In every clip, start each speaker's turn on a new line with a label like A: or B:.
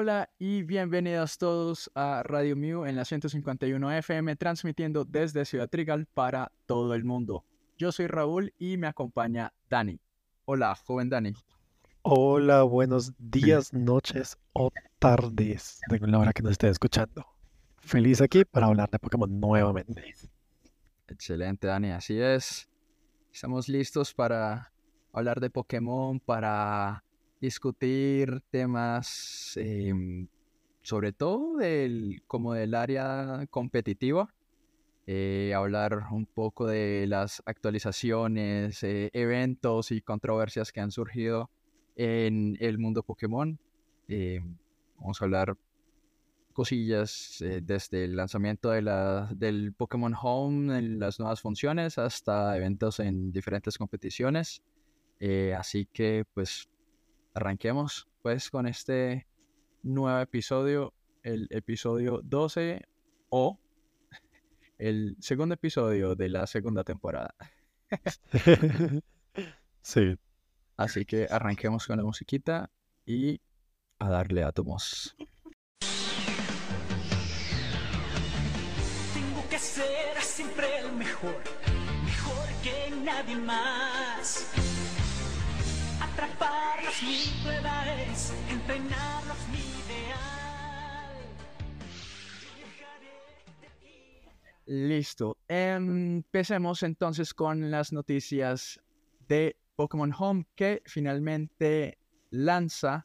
A: Hola y bienvenidos todos a Radio Mew en la 151 FM transmitiendo desde Ciudad Trigal para todo el mundo. Yo soy Raúl y me acompaña Dani. Hola, joven Dani.
B: Hola, buenos días, noches o tardes, según la hora que nos esté escuchando. Feliz aquí para hablar de Pokémon nuevamente.
A: Excelente, Dani, así es. Estamos listos para hablar de Pokémon, para discutir temas, em, sobre todo del, como del área competitiva, eh, hablar un poco de las actualizaciones, eh, eventos y controversias que han surgido en el mundo Pokémon. Em, vamos a hablar cosillas eh, desde el lanzamiento de la, del Pokémon Home, en las nuevas funciones, hasta eventos en diferentes competiciones. así que pues arranquemos pues con este nuevo episodio, el episodio 12 o el segundo episodio de la segunda temporada.
B: sí.
A: Así que arranquemos con la musiquita y a darle átomos.
C: Tengo que ser siempre el mejor, mejor que nadie más mi ideal.
A: Listo. Empecemos entonces con las noticias de Pokémon Home que finalmente lanza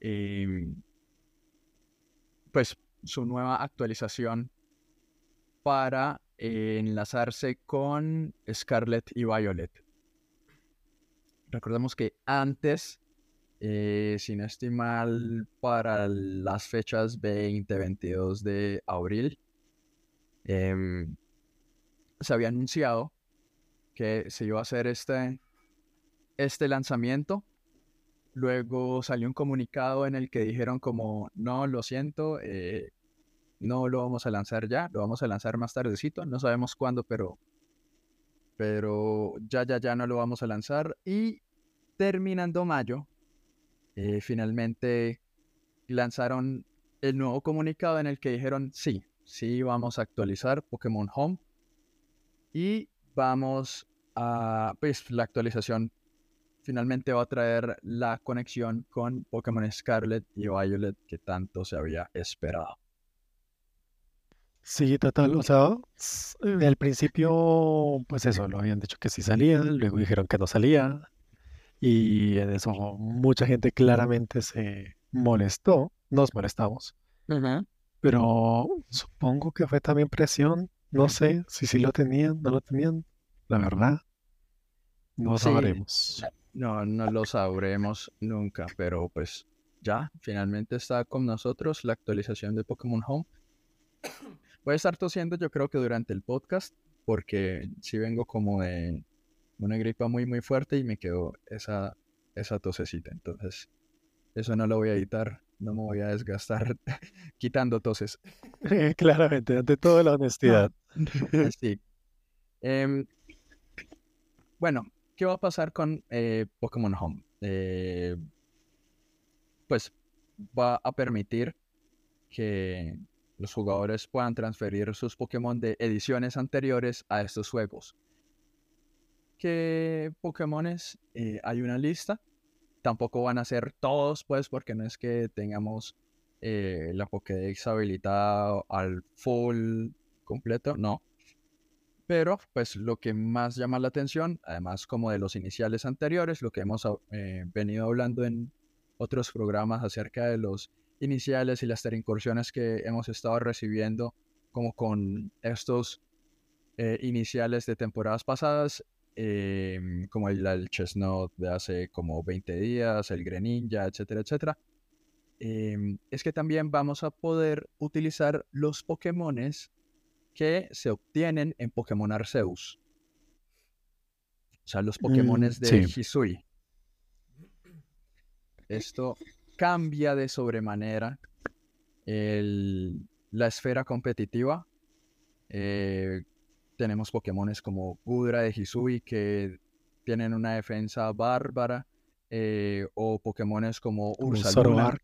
A: em, pues su nueva actualización para enlazarse con Scarlet y Violet. Recordemos que antes, eh, sin estimar para las fechas 20-22 de abril, em, se había anunciado que se iba a hacer este, este lanzamiento. Luego salió un comunicado en el que dijeron como, no, lo siento, eh, no lo vamos a lanzar ya, lo vamos a lanzar más tardecito, no sabemos cuándo, pero pero ya, ya, ya no lo vamos a lanzar. Y terminando mayo, eh, finalmente lanzaron el nuevo comunicado en el que dijeron, sí, sí, vamos a actualizar Pokémon Home. Y vamos a, pues la actualización finalmente va a traer la conexión con Pokémon Scarlet y Violet que tanto se había esperado.
B: Sí, total, o sea, al principio, pues eso, lo habían dicho que sí salía, luego dijeron que no salía, y en eso mucha gente claramente se molestó, nos molestamos, pero supongo que fue también presión, no sé si sí lo tenían, no lo tenían, la verdad, no sabremos.
A: No, no lo sabremos nunca, pero pues ya, finalmente está con nosotros la actualización de Pokémon Home. Voy a estar tosiendo yo creo que durante el podcast, porque si vengo como de una gripa muy muy fuerte y me quedó esa, esa tosecita. Entonces, eso no lo voy a editar, no me voy a desgastar quitando toses.
B: Claramente, ante toda la honestidad.
A: sí. Em, bueno, ¿qué va a pasar con eh, Pokémon Home? Eh, pues va a permitir que los jugadores puedan transferir sus Pokémon de ediciones anteriores a estos juegos. ¿Qué Pokémones? Eh, hay una lista. Tampoco van a ser todos, pues, porque no es que tengamos eh, la Pokédex habilitada al full completo, no. Pero, pues, lo que más llama la atención, además como de los iniciales anteriores, lo que hemos eh, venido hablando en otros programas acerca de los iniciales y las incursiones que hemos estado recibiendo como con estos eh, iniciales de temporadas pasadas, em, como el, el, Chestnut de hace como 20 días, el Greninja, etcétera, etcétera, em, es que también vamos a poder utilizar los Pokémones que se obtienen en Pokémon Arceus. O sea, los Pokémones mm, de Hisui. Esto cambia de sobremanera la esfera competitiva. Eh, tenemos Pokémones como Gudra de Hisui que tienen una defensa bárbara. Eh, o Pokémones como Ursaluna.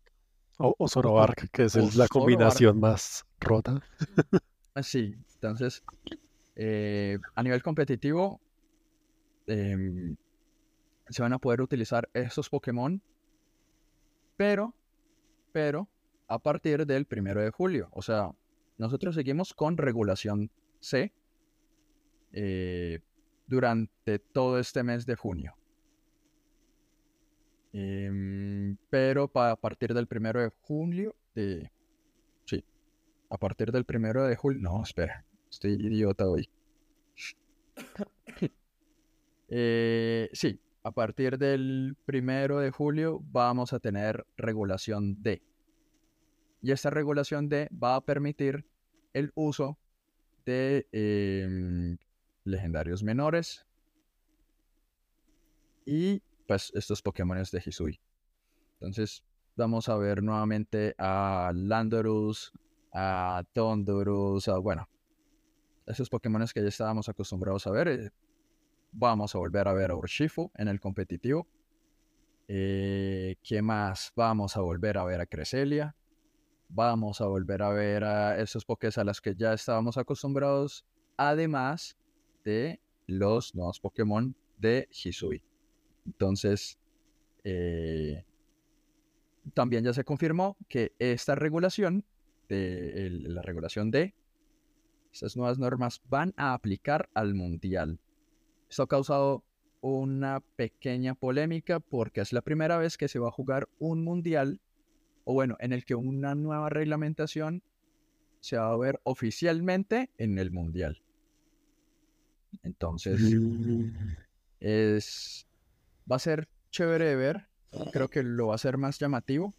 B: O, o Zoroark, que es el- la combinación más rota.
A: Ah, Sí, entonces, eh, a nivel competitivo, em, se van a poder utilizar esos Pokémon, pero, pero, a partir del primero de julio. O sea, nosotros seguimos con regulación C eh, durante todo este mes de junio. Em, pero a partir del primero de julio, de, sí, a partir del primero de julio, no, espera, estoy idiota hoy. Eh, sí, a partir del primero de julio vamos a tener regulación D. Y esta regulación D va a permitir el uso de em, legendarios menores y pues estos Pokémon de Hisui. Entonces vamos a ver nuevamente a Landorus, a Thundurus, a, bueno, esos Pokémon que ya estábamos acostumbrados a ver. eh, Vamos a volver a ver a Urshifu en el competitivo. Eh, ¿qué más? Vamos a volver a ver a Cresselia. Vamos a volver a ver a esos Pokés a los que ya estábamos acostumbrados. Además de los nuevos Pokémon de Hisui. Entonces, eh, también ya se confirmó que esta regulación, de la regulación de estas nuevas normas, van a aplicar al mundial. Esto ha causado una pequeña polémica porque es la primera vez que se va a jugar un mundial, o bueno, en el que una nueva reglamentación se va a ver oficialmente en el mundial. Entonces, es va a ser chévere de ver. Creo que lo va a hacer más llamativo.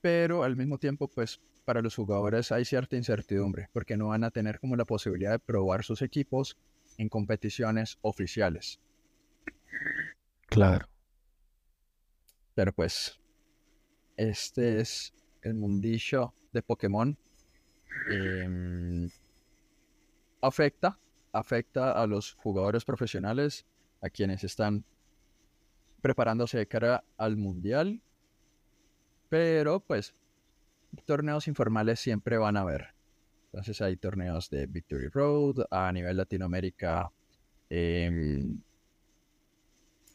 A: Pero al mismo tiempo, pues para los jugadores hay cierta incertidumbre, porque no van a tener como la posibilidad de probar sus equipos en competiciones oficiales.
B: Claro.
A: Pero pues, este es el mundillo de Pokémon. Em, afecta, afecta a los jugadores profesionales, a quienes están preparándose de cara al mundial. Pero pues, torneos informales siempre van a haber. Entonces hay torneos de Victory Road a nivel Latinoamérica. em,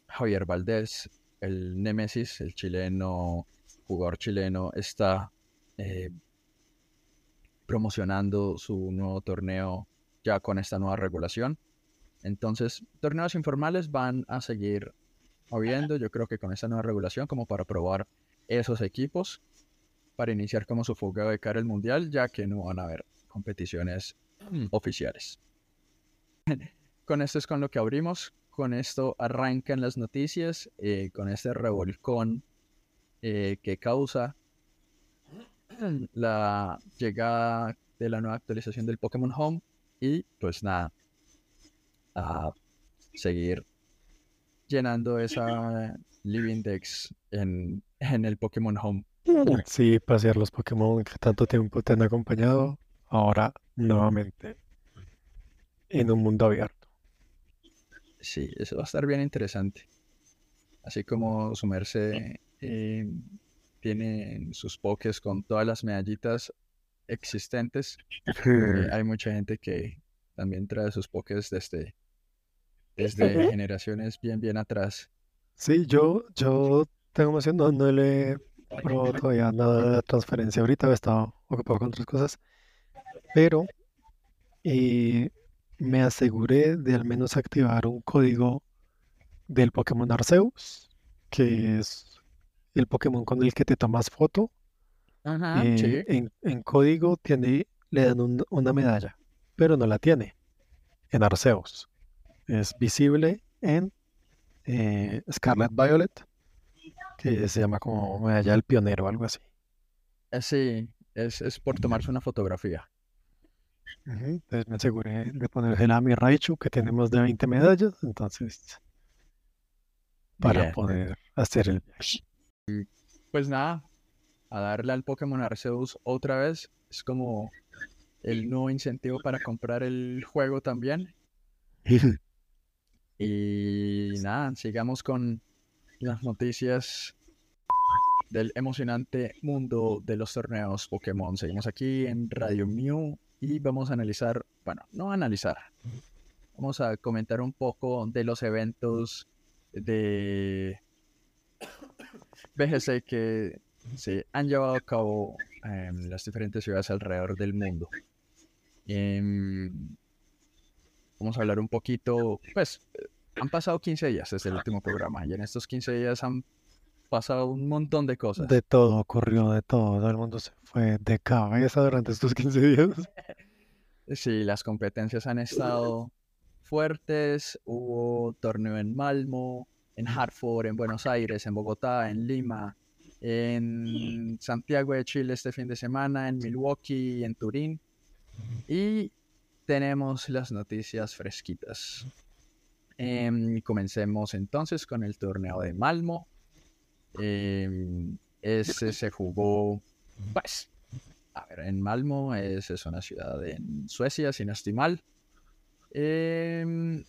A: Javier Valdés, el Némesis, el chileno, jugador chileno, está eh, promocionando su nuevo torneo ya con esta nueva regulación. Entonces, torneos informales van a seguir habiendo, yo creo que con esta nueva regulación, como para probar esos equipos, para iniciar como su fogueo de cara al mundial, ya que no van a haber competiciones oficiales. con esto es con lo que abrimos. Con esto arrancan las noticias, eh, con este revolcón eh, que causa la llegada de la nueva actualización del Pokémon Home. Y pues nada, a seguir llenando esa Living Dex en, en el Pokémon Home.
B: Sí, pasear los Pokémon que tanto tiempo te han acompañado, ahora nuevamente en un mundo abierto.
A: Sí, eso va a estar bien interesante. Así como su merced eh, tiene sus pokés con todas las medallitas existentes, eh, hay mucha gente que también trae sus pokés desde, desde generaciones bien, bien atrás.
B: Sí, yo, yo tengo emoción, no, no le he probado todavía nada de transferencia ahorita, he estado ocupado con otras cosas, pero eh, me aseguré de al menos activar un código del Pokémon Arceus, que es el Pokémon con el que te tomas foto.
A: Ajá,
B: eh,
A: sí.
B: en, en código tiene, le dan un- una medalla, pero no la tiene en Arceus. Es visible en eh, Scarlet Violet, que se llama como medalla del pionero o algo así.
A: Eh, Sí, es, es por tomarse una fotografía.
B: Ujú, Entonces me aseguré de ponérsela a mi Raichu, que tiene más de 20 medallas, entonces, para
A: Bien.
B: poder hacer el viaje.
A: Pues nada, a darle al Pokémon Arceus otra vez. Es como el nuevo incentivo para comprar el juego también. Y nada, sigamos con las noticias. del emocionante mundo de los torneos Pokémon. Seguimos aquí en Radio Mew y vamos a analizar, bueno, no analizar, vamos a comentar un poco de los eventos de BGC que se han llevado a cabo en las diferentes ciudades alrededor del mundo. Em, vamos a hablar un poquito, pues, han pasado 15 días desde el último programa y en estos 15 días han pasado un montón de cosas.
B: De todo ocurrió, de todo. Todo el mundo se fue de cabeza durante estos 15 días.
A: Sí, las competencias han estado fuertes. Hubo torneo en Malmo, en Hartford, en Buenos Aires, en Bogotá, en Lima, en Santiago de Chile este fin de semana, en Milwaukee, en Turín. Y tenemos las noticias fresquitas. Em, comencemos entonces con el torneo de Malmo. Em, ese se jugó, pues, a ver, en Malmo, es, es una ciudad en Suecia, si no estoy mal. Em,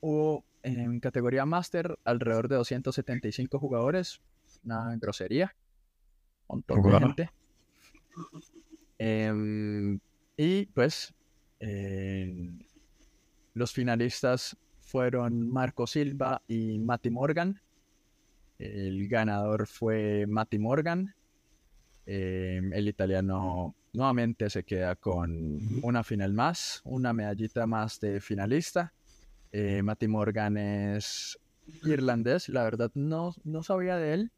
A: hubo en categoría Master alrededor de 275 jugadores, una grosería, un montón de gente. Em, y pues, los finalistas fueron Marco Silva y Mati Morgan. El ganador fue Mati Morgan. Em, el italiano nuevamente se queda con una final más, una medallita más de finalista. Eh, Mati Morgan es irlandés, la verdad no, no sabía de él,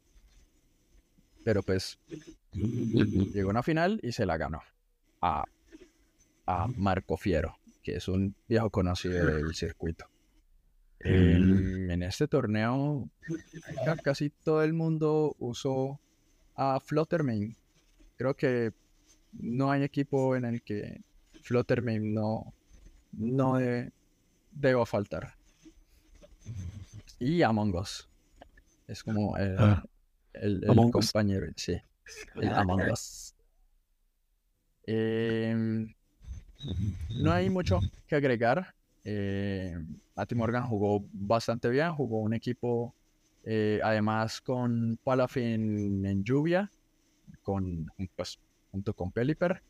A: pero pues llegó a una final y se la ganó a, a Marco Fiero, que es un viejo conocido del circuito. En este torneo ca- casi todo el mundo usó a Fluttermane. Creo que no hay equipo en el que Fluttermane no, no de- deba faltar. Y Among Us. Es como el,
B: Ah,
A: el- el
B: Among Us.
A: compañero, sí. El Among Us. Em, no hay mucho que agregar. Eh, Matty Morgan jugó bastante bien, jugó un equipo eh, además con Palafin en lluvia, con, pues, junto con Pelipper.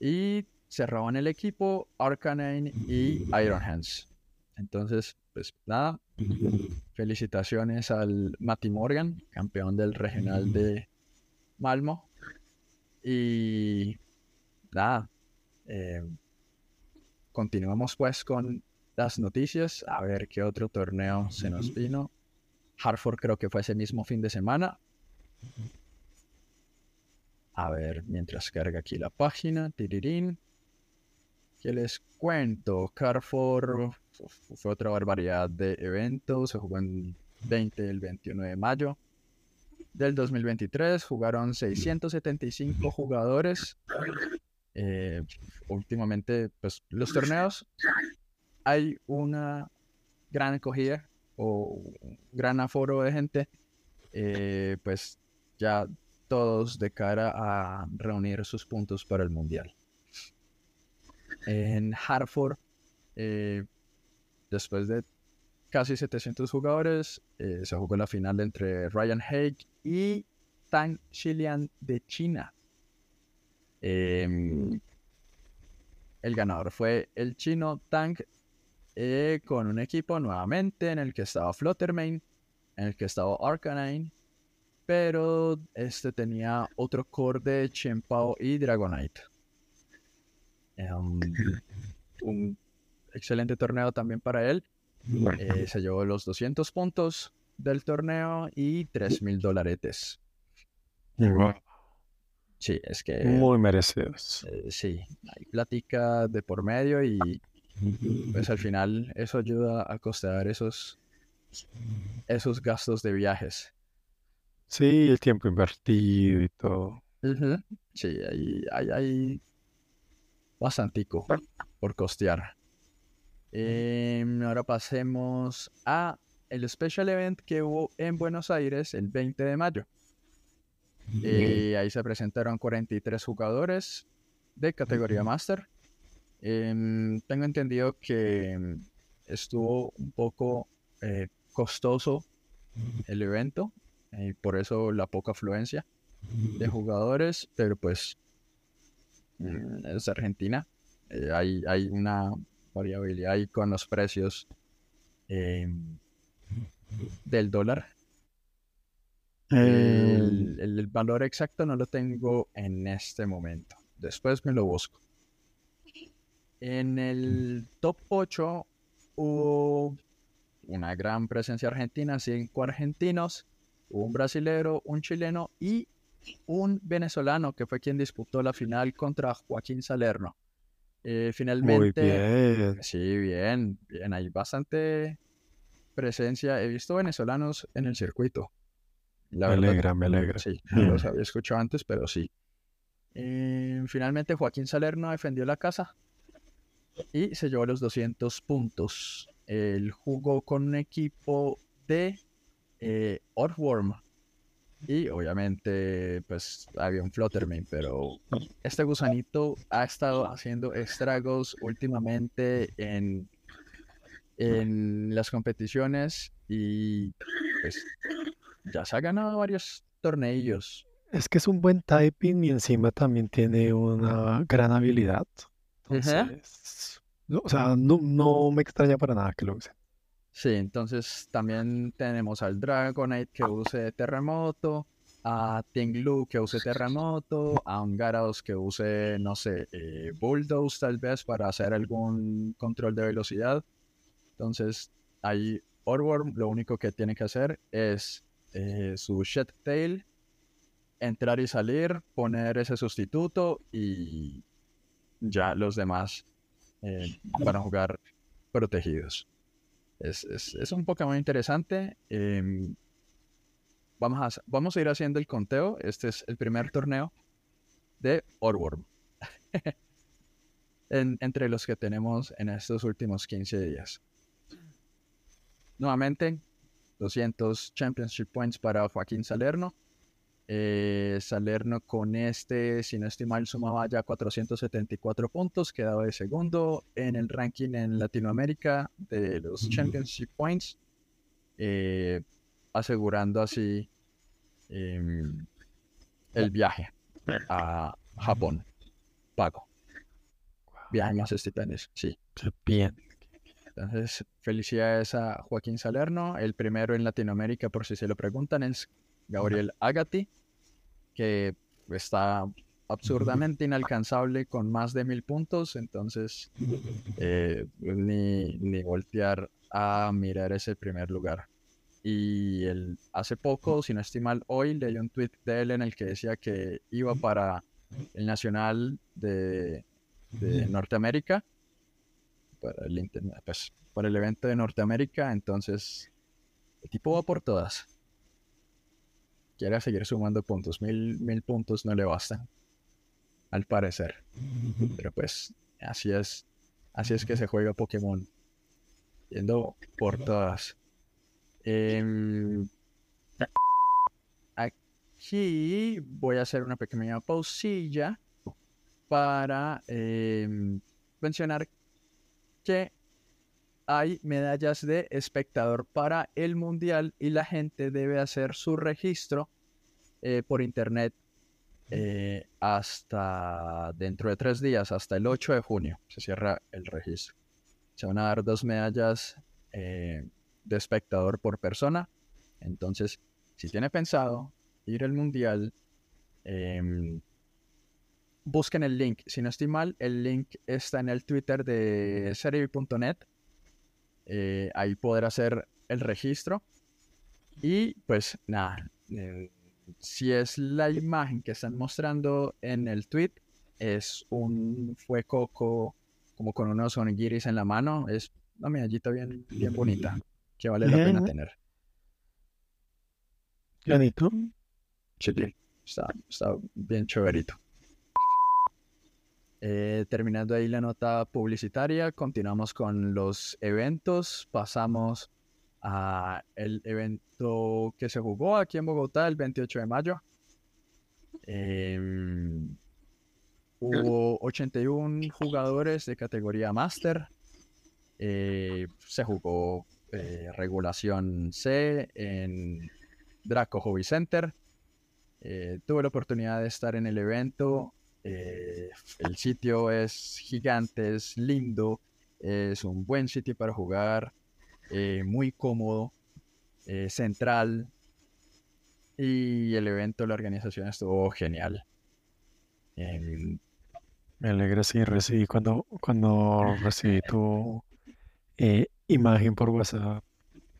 A: Y cerraban el equipo Arcanine y Iron Hands. Entonces, pues nada, felicitaciones al Matty Morgan, campeón del regional de Malmo. Y nada, eh, continuamos pues con las noticias, a ver qué otro torneo se nos vino. Hartford creo que fue ese mismo fin de semana. A ver, mientras carga aquí la página, tirirín. ¿Qué les cuento? Carrefour fu- fue otra barbaridad de eventos. Se jugó en 20 y el 21 de mayo del 2023. Jugaron 675 jugadores. Eh, últimamente, pues los torneos hay una gran acogida o gran aforo de gente. eh, pues ya todos de cara a reunir sus puntos para el mundial. En Hartford, eh, después de casi 700 jugadores, eh, se jugó la final entre Ryan Haig y Tang Xilian de China. Em, el ganador fue el chino Tang eh, con un equipo nuevamente en el que estaba Fluttermane, en el que estaba Arcanine, pero este tenía otro core de Chempao y Dragonite. Em, un excelente torneo también para él. Eh, se llevó los 200 puntos del torneo y 3 mil dolaretes. Sí, es que
B: Muy merecidos.
A: eh, sí, hay plática de por medio y pues al final eso ayuda a costear esos, esos gastos de viajes.
B: Sí, el tiempo invertido y todo.
A: Ujú. Sí, hay, hay, hay bastantico por costear. Em, ahora pasemos a el special event que hubo en Buenos Aires el 20 de mayo. Eh, ahí se presentaron 43 jugadores de categoría Master. Em, tengo entendido que estuvo un poco eh, costoso el evento. y por eso la poca afluencia de jugadores, pero pues mm, es Argentina. eh, hay, hay una variabilidad ahí con los precios em, del dólar.
B: Eh,
A: El, el- el valor exacto no lo tengo en este momento. Después me lo busco. En el top 8 hubo una gran presencia argentina, cinco argentinos, un brasilero, un chileno y un venezolano que fue quien disputó la final contra Joaquín Salerno. Eh,
B: muy
A: finalmente,
B: bien.
A: sí, bien, bien, hay bastante presencia. He visto venezolanos en el circuito. La
B: Me
A: verdad,
B: alegra, me alegra.
A: Sí, no los había escuchado antes, pero sí. Eh, finalmente Joaquín Salerno defendió la casa y se llevó los 200 puntos. Él jugó con un equipo de eh, y obviamente pues había un Fluttermane, pero este gusanito ha estado haciendo estragos últimamente en, en las competiciones y pues ya se ha ganado varios torneillos.
B: Es que es un buen typing y encima también tiene una gran habilidad. Entonces, o sea, no, no me extraña para nada que lo use.
A: Sí, entonces también tenemos al Dragonite que use Terremoto, a Tinglu que use Terremoto, a un que use, no sé, eh, Bulldoze tal vez para hacer algún control de velocidad. Entonces, ahí Orworm lo único que tiene que hacer es eh, su Shed Tail, entrar y salir, poner ese sustituto y ya los demás eh, van a jugar protegidos. Es, es- es un Pokémon interesante. em, vamos, a, vamos a ir haciendo el conteo. Este es el primer torneo de Orworm. En- entre los que tenemos en estos últimos 15 días. Nuevamente, 200 Championship Points para Joaquín Salerno. Eh, Salerno con este, si no estoy mal, sumaba ya 474 puntos, quedaba de segundo en el ranking en Latinoamérica de los Championship Points, eh, asegurando así em, el viaje a Japón, pago. Viaje más estipendios, sí.
B: Bien.
A: Entonces, felicidades a Joaquín Salerno. El primero en Latinoamérica, por si se lo preguntan, es Gabriel Agati, que está absurdamente inalcanzable con más de mil puntos. Entonces, eh, ni, ni voltear a mirar ese primer lugar. Y el, hace poco, si no estoy mal, hoy leí un tweet de él en el que decía que iba para el Nacional de, de Norteamérica para el internet, pues, para el evento de Norteamérica, entonces el tipo va por todas. Quiere seguir sumando puntos, mil, mil puntos no le bastan, al parecer. Pero pues, así es, así es que se juega Pokémon, yendo por todas. Em, aquí voy a hacer una pequeña pausilla para em, mencionar que hay medallas de espectador para el mundial y la gente debe hacer su registro eh, por internet eh, hasta dentro de tres días, hasta el 8 de junio se cierra el registro. Se van a dar dos medallas eh, de espectador por persona. Entonces, si tiene pensado ir al mundial, em, busquen el link. Si no estoy mal, el link está en el Twitter de Serivi.net. Eh, ahí podrá hacer el registro. Y pues nada, eh, si es la imagen que están mostrando en el tweet, es un fuecoco como con unos onigiris en la mano. Es una medallita bien, bien bonita que vale la pena
B: Ujú.
A: tener.
B: Janito.
A: Sí, está, está bien chéverito. Eh, terminando ahí la nota publicitaria, continuamos con los eventos. Pasamos a el evento que se jugó aquí en Bogotá el 28 de mayo. Em, hubo 81 jugadores de categoría Master. Eh, se jugó eh, regulación C en Draco Hobby Center. Eh, tuve la oportunidad de estar en el evento. Eh, el sitio es gigante, es lindo, es un buen sitio para jugar, eh, muy cómodo, eh, central. Y el evento, la organización estuvo genial. Em,
B: Me alegra, sí, recibí cuando, cuando recibí tu imagen por WhatsApp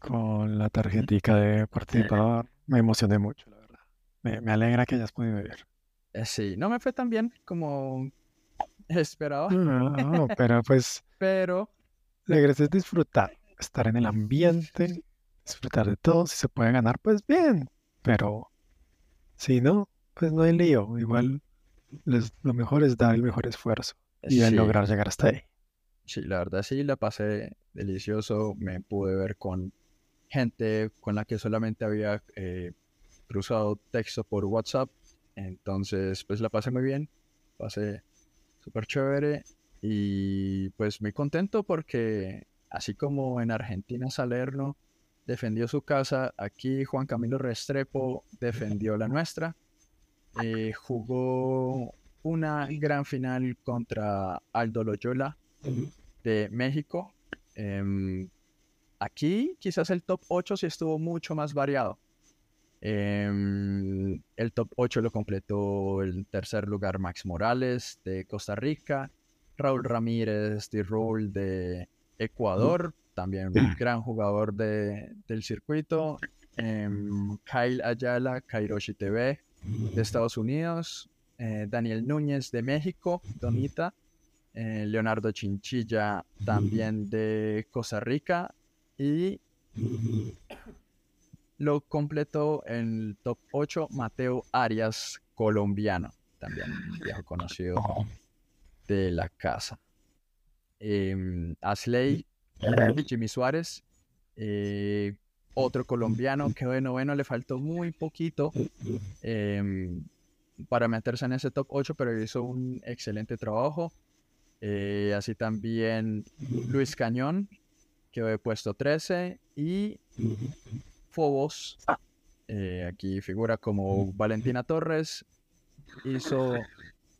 B: con la tarjetica de participador. Me emocioné mucho, la verdad. Me, me alegra que hayas podido ir.
A: Eh, sí, no me fue tan bien como esperaba,
B: No, pero pues
A: pero
B: la gracia es disfrutar, estar en el ambiente, disfrutar de todo. Si se puede ganar, pues bien. Pero si no, pues no hay lío. Igual les- lo mejor es dar el mejor esfuerzo y
A: sí,
B: lograr llegar hasta ahí.
A: sí, la verdad sí, la pasé delicioso. Me pude ver con gente con la que solamente había eh, cruzado texto por WhatsApp. Entonces, pues la pasé muy bien, pasé súper chévere y pues muy contento porque así como en Argentina Salerno defendió su casa, aquí Juan Camilo Restrepo defendió la nuestra. Eh, jugó una gran final contra Aldo Loyola de México. Em, aquí quizás el top 8 sí estuvo mucho más variado. Em, el top 8 lo completó el tercer lugar Max Morales de Costa Rica, Raúl Ramírez de Roll de Ecuador, también un gran jugador de- del circuito, em, Kyle Ayala, Kairoshi TV de Estados Unidos, eh, Daniel Núñez de México, Donita, eh, Leonardo Chinchilla también de Costa Rica. Y lo completó en el top 8 Mateo Arias, colombiano, también un viejo conocido de la casa. Em, Asley, Jimmy Suárez, eh, otro colombiano, quedó de noveno, le faltó muy poquito em, para meterse en ese top 8, pero hizo un excelente trabajo. Eh, así también Luis Cañón quedó de puesto 13 y Fobos, eh, aquí figura como Valentina Torres, hizo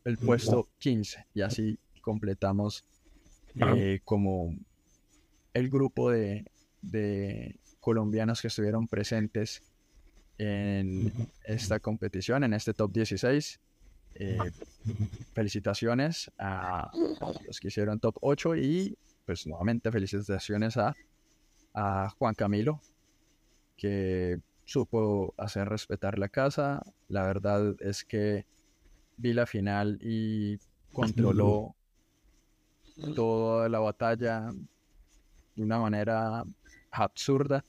A: el puesto 15 y así completamos eh, como el grupo de, de colombianos que estuvieron presentes en esta competición, en este top 16. Eh, felicitaciones a los que hicieron top 8 y pues nuevamente felicitaciones a, a Juan Camilo que supo hacer respetar la casa. La verdad es que vi la final y controló toda la batalla de una manera absurda.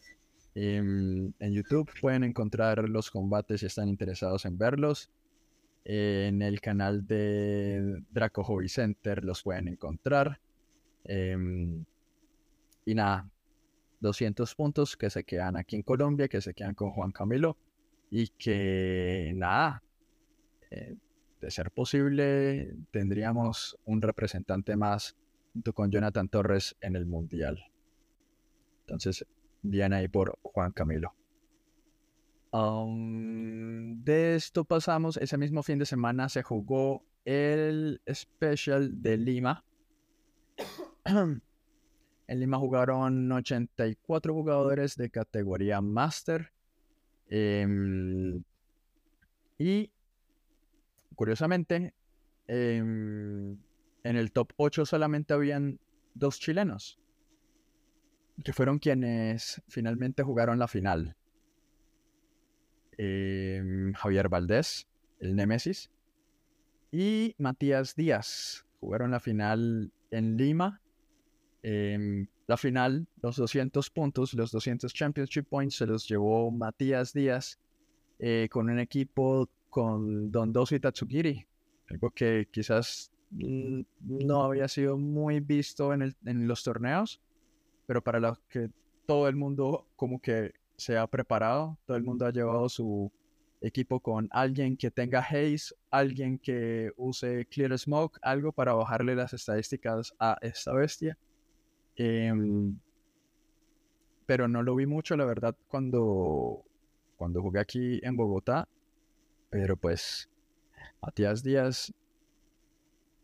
A: Em, en YouTube pueden encontrar los combates si están interesados en verlos. En el canal de Draco Hobby Center los pueden encontrar. Em, y nada, 200 puntos que se quedan aquí en Colombia, que se quedan con Juan Camilo. Y que nada, eh, de ser posible, tendríamos un representante más junto con Jonathan Torres en el Mundial. Entonces, bien ahí por Juan Camilo. Um, de esto pasamos, ese mismo fin de semana se jugó el Special de Lima. En Lima jugaron 84 jugadores de categoría Master. Em, y curiosamente, em, en el top 8 solamente habían dos chilenos, que fueron quienes finalmente jugaron la final. Em, Javier Valdés, el Némesis, y Matías Díaz jugaron la final en Lima. Em, la final, los 200 puntos, los 200 Championship Points se los llevó Matías Díaz eh, con un equipo con Don y Tatsugiri, algo que quizás no había sido muy visto en, el- en los torneos, pero para los que todo el mundo como que se ha preparado, todo el mundo ha llevado su equipo con alguien que tenga haze, alguien que use clear smoke, algo para bajarle las estadísticas a esta bestia. Em, pero no lo vi mucho, la verdad, cuando cuando jugué aquí en Bogotá, pero pues Matías Díaz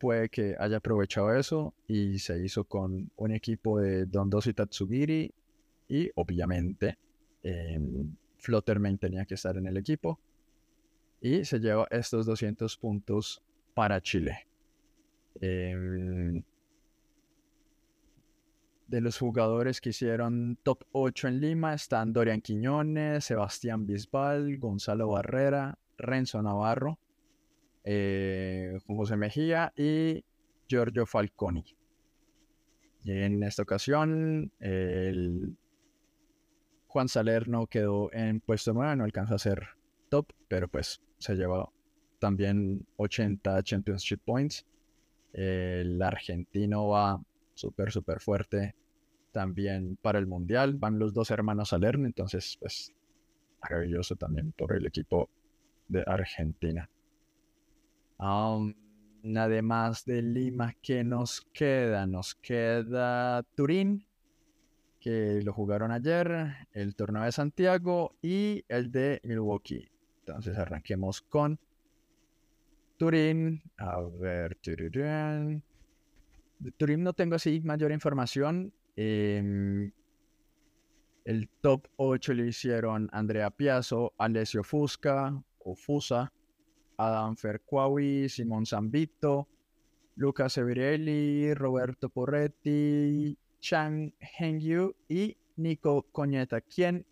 A: puede que haya aprovechado eso y se hizo con un equipo de Dondosi Tatsugiri y obviamente eh, tenía que estar en el equipo y se lleva estos 200 puntos para Chile. Em, de los jugadores que hicieron top 8 en Lima están Dorian Quiñones, Sebastián Bisbal, Gonzalo Barrera, Renzo Navarro, eh, José Mejía y Giorgio Falconi. en esta ocasión, el Juan Salerno quedó en puesto 9, no alcanza a ser top, pero pues se lleva también 80 Championship Points. El argentino va súper, súper fuerte también para el Mundial. Van los dos hermanos Salerno, entonces pues maravilloso también por el equipo de Argentina. además de Lima, ¿qué nos queda? Nos queda Turín, que lo jugaron ayer, el torneo de Santiago y el de Milwaukee. Entonces arranquemos con Turín. A ver, Turín. Turín no tengo así mayor información. Em, el top 8 lo hicieron Andrea Piazzo, Alessio Fusca o Fusa, Adam Ferquawi, Simón Zambito, Luca Severelli, Roberto Porretti, Chang Hengyu y Nico Coñeta, quien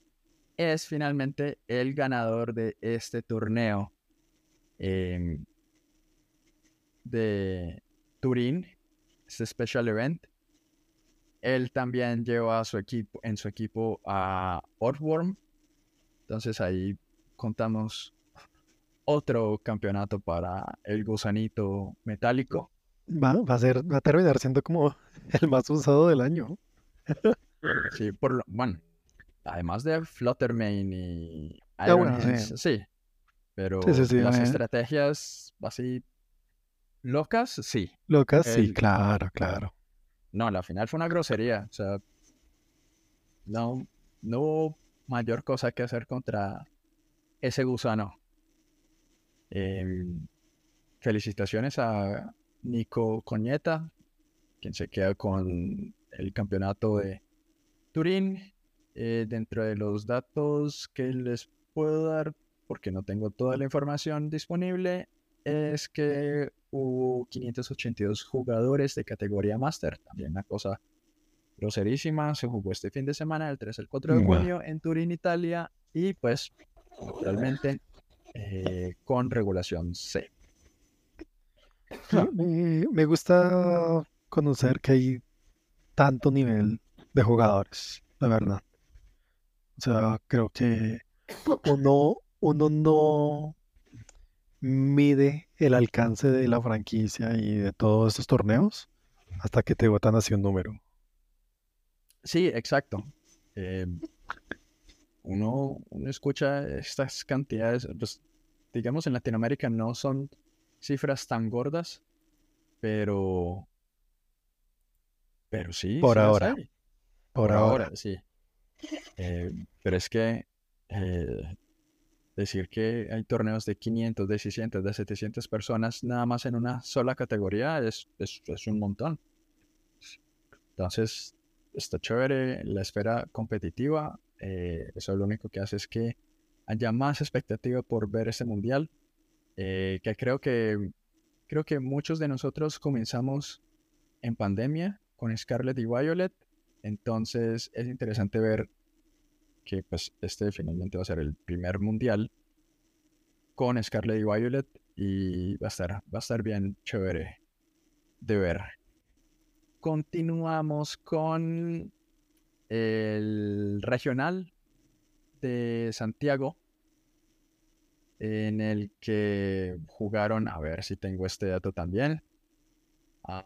A: es finalmente el ganador de este torneo em, de Turín, este special event. Él también lleva a su equipo, en su equipo a Ortworm. Entonces ahí contamos otro campeonato para el gusanito metálico.
B: Va, va a ser, va a terminar siendo como el más usado del año.
A: Sí, por lo, bueno, además de Fluttermane y
B: Ah,
A: Iron
B: bueno, sí.
A: Hands, sí. Pero
B: Sí,
A: las
B: eh.
A: estrategias así locas, sí.
B: Locas, sí, claro, claro.
A: No, la final fue una grosería. O sea, no, no hubo mayor cosa que hacer contra ese gusano. Em, felicitaciones a Nico Coñeta, quien se queda con el campeonato de Turín. Eh, dentro de los datos que les puedo dar, porque no tengo toda la información disponible, es que hubo 582 jugadores de categoría Master, también una cosa groserísima. Se jugó este fin de semana, del 3 al 4 de junio, en Turín, Italia, y pues, naturalmente, eh, con regulación C.
B: Ah, Me, me gusta conocer que hay tanto nivel de jugadores, la verdad. O sea, creo que uno, uno no mide el alcance de la franquicia y de todos estos torneos hasta que te votan así un número.
A: Sí, exacto. Eh, uno, uno escucha estas cantidades, pues, digamos en Latinoamérica no son cifras tan gordas, pero, pero sí,
B: Por ahora. Por
A: Por
B: ahora.
A: ahora, sí. Eh, pero es que eh, decir que hay torneos de 500, de 600, de 700 personas nada más en una sola categoría es, es, es un montón. Entonces, está chévere la esfera competitiva. eh, eso lo único que hace es que haya más expectativa por ver este mundial. eh, que creo que creo que muchos de nosotros comenzamos en pandemia con Scarlet y Violet. Entonces es interesante ver que pues este finalmente va a ser el primer mundial con Scarlet y Violet y va a estar, va a estar bien chévere de ver. Continuamos con el regional de Santiago en el que jugaron, a ver si tengo este dato también. Ah,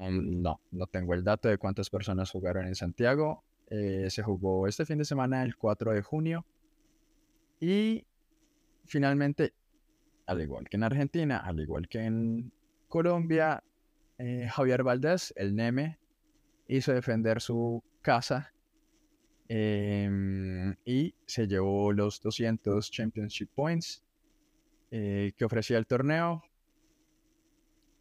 A: um, no, no tengo el dato de cuántas personas jugaron en Santiago. Eh, se jugó este fin de semana, el 4 de junio. Y finalmente, al igual que en Argentina, al igual que en Colombia, eh, Javier Valdés, el Neme, hizo defender su casa em, y se llevó los 200 Championship Points eh, que ofrecía el torneo.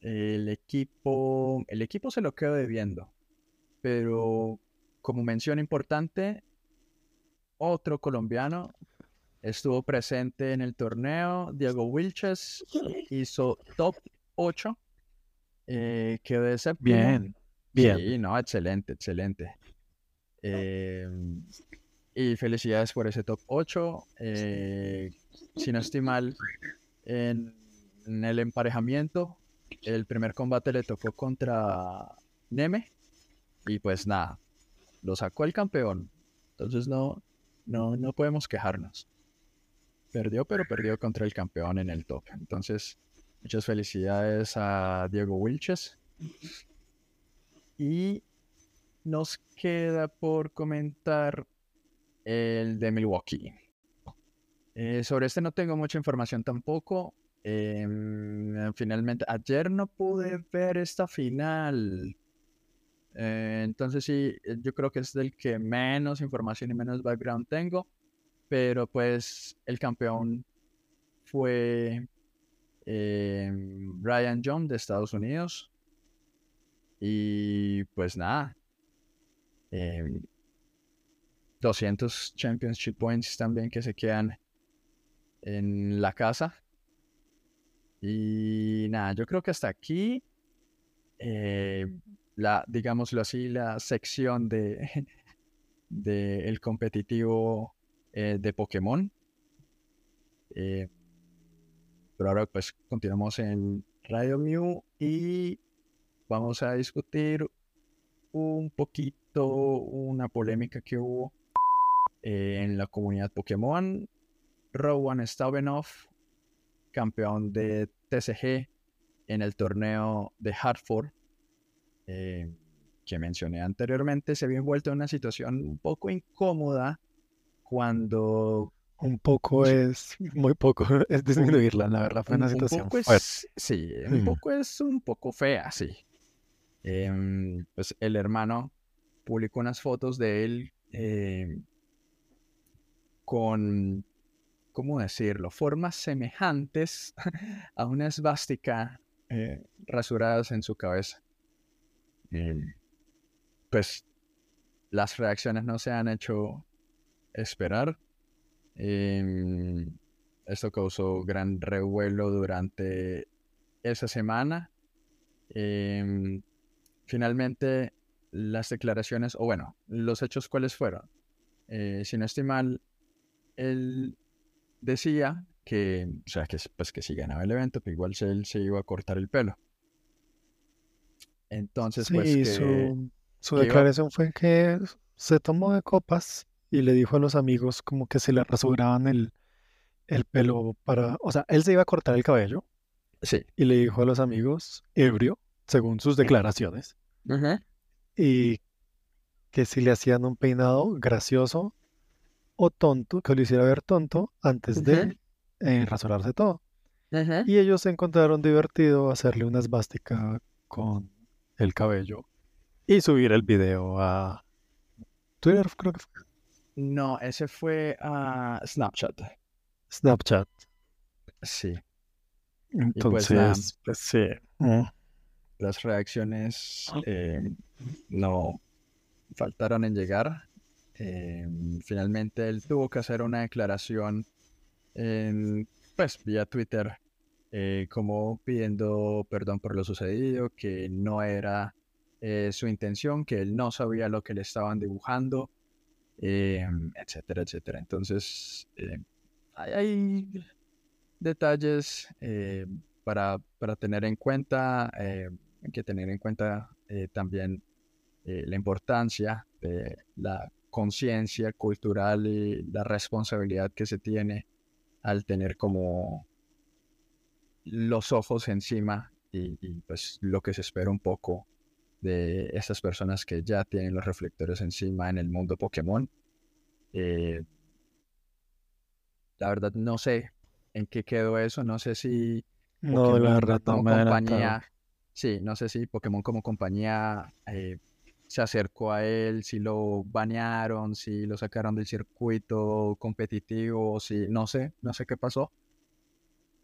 A: El equipo, el equipo se lo quedó debiendo, pero como mención importante, otro colombiano estuvo presente en el torneo, Diego Wilches, hizo top 8, eh, quedó de séptimo.
B: Bien, bien.
A: Sí, no, excelente, excelente. Em, y felicidades por ese top 8. Eh, si no estoy mal, en, en el emparejamiento, el primer combate le tocó contra Neme. Y pues nada, lo sacó el campeón. Entonces no, no, no podemos quejarnos. Perdió, pero perdió contra el campeón en el top. Entonces, muchas felicidades a Diego Wilches. Y nos queda por comentar el de Milwaukee. Eh, sobre este no tengo mucha información tampoco. Em, finalmente, ayer no pude ver esta final. Eh, entonces sí, eh, yo creo que es del que menos información y menos background tengo. Pero pues el campeón fue em, Brian John de Estados Unidos. Y pues nada. em, 200 Championship Points también que se quedan en la casa. Y nada, yo creo que hasta aquí, eh, la, digámoslo así, la sección de, de el competitivo eh, de Pokémon. Eh, pero ahora pues continuamos en Radio Mew y vamos a discutir un poquito una polémica que hubo eh, en la comunidad Pokémon. Rowan Staubenoff, campeón de TCG en el torneo de Hartford, eh, que mencioné anteriormente, se había envuelto en una situación un poco incómoda cuando
B: Un poco es muy poco, es disminuirla, la verdad fue una
A: un, un
B: situación
A: poco es, sí, un
B: Mm.
A: poco es un poco fea, sí. Em, pues el hermano publicó unas fotos de él em, con, ¿cómo decirlo? Formas semejantes a una esvástica eh, rasuradas en su cabeza. Em, pues las reacciones no se han hecho esperar. Em, esto causó gran revuelo durante esa semana. Em, finalmente, las declaraciones, o bueno, los hechos cuáles fueron. Eh, si no estoy mal, él decía que, o sea, que, pues, que si ganaba el evento, que igual él se iba a cortar el pelo. Entonces, pues que,
B: su, su
A: que iba,
B: declaración fue que se tomó de copas y le dijo a los amigos como que se le rasuraban el, el pelo para, o sea, él se iba a cortar el cabello
A: sí.
B: y le dijo a los amigos, ebrio, según sus declaraciones, y que si le hacían un peinado gracioso o tonto, que lo hiciera ver tonto antes de eh, rasurarse todo. Y ellos encontraron divertido hacerle una esvástica con el cabello y subir el video a Twitter, creo que fue.
A: No, ese fue a Snapchat.
B: Snapchat.
A: Sí. Pues
B: Entonces, pues sí.
A: las reacciones eh, no faltaron en llegar. Eh, finalmente él tuvo que hacer una declaración en, pues, vía Twitter, eh, como pidiendo perdón por lo sucedido, que no era eh, su intención, que él no sabía lo que le estaban dibujando, eh, etcétera, etcétera. Entonces, eh, hay, detalles para, para tener en cuenta. hay que tener en cuenta también la importancia de la conciencia cultural y la responsabilidad que se tiene al tener como los ojos encima y, y, pues lo que se espera un poco de estas personas que ya tienen los reflectores encima en el mundo Pokémon. Eh, la verdad no sé en qué quedó eso, no sé si
B: No, la
A: Pokémon
B: verdad no
A: como compañía, sí, no sé si Pokémon como compañía eh, se acercó a él, si lo banearon, si lo sacaron del circuito competitivo, si no sé, no sé qué pasó.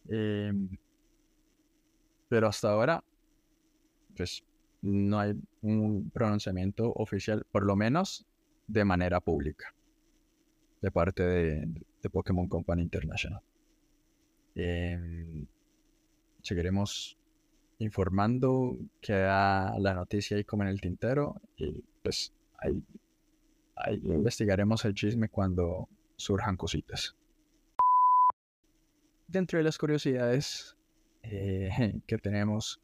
A: Em, pero hasta ahora, pues no hay un pronunciamiento oficial, por lo menos de manera pública, de parte de, de Pokémon Company International. Em, seguiremos informando, queda la noticia ahí como en el tintero y pues ahí, ahí investigaremos el chisme cuando surjan cositas. Dentro de las curiosidades eh, que tenemos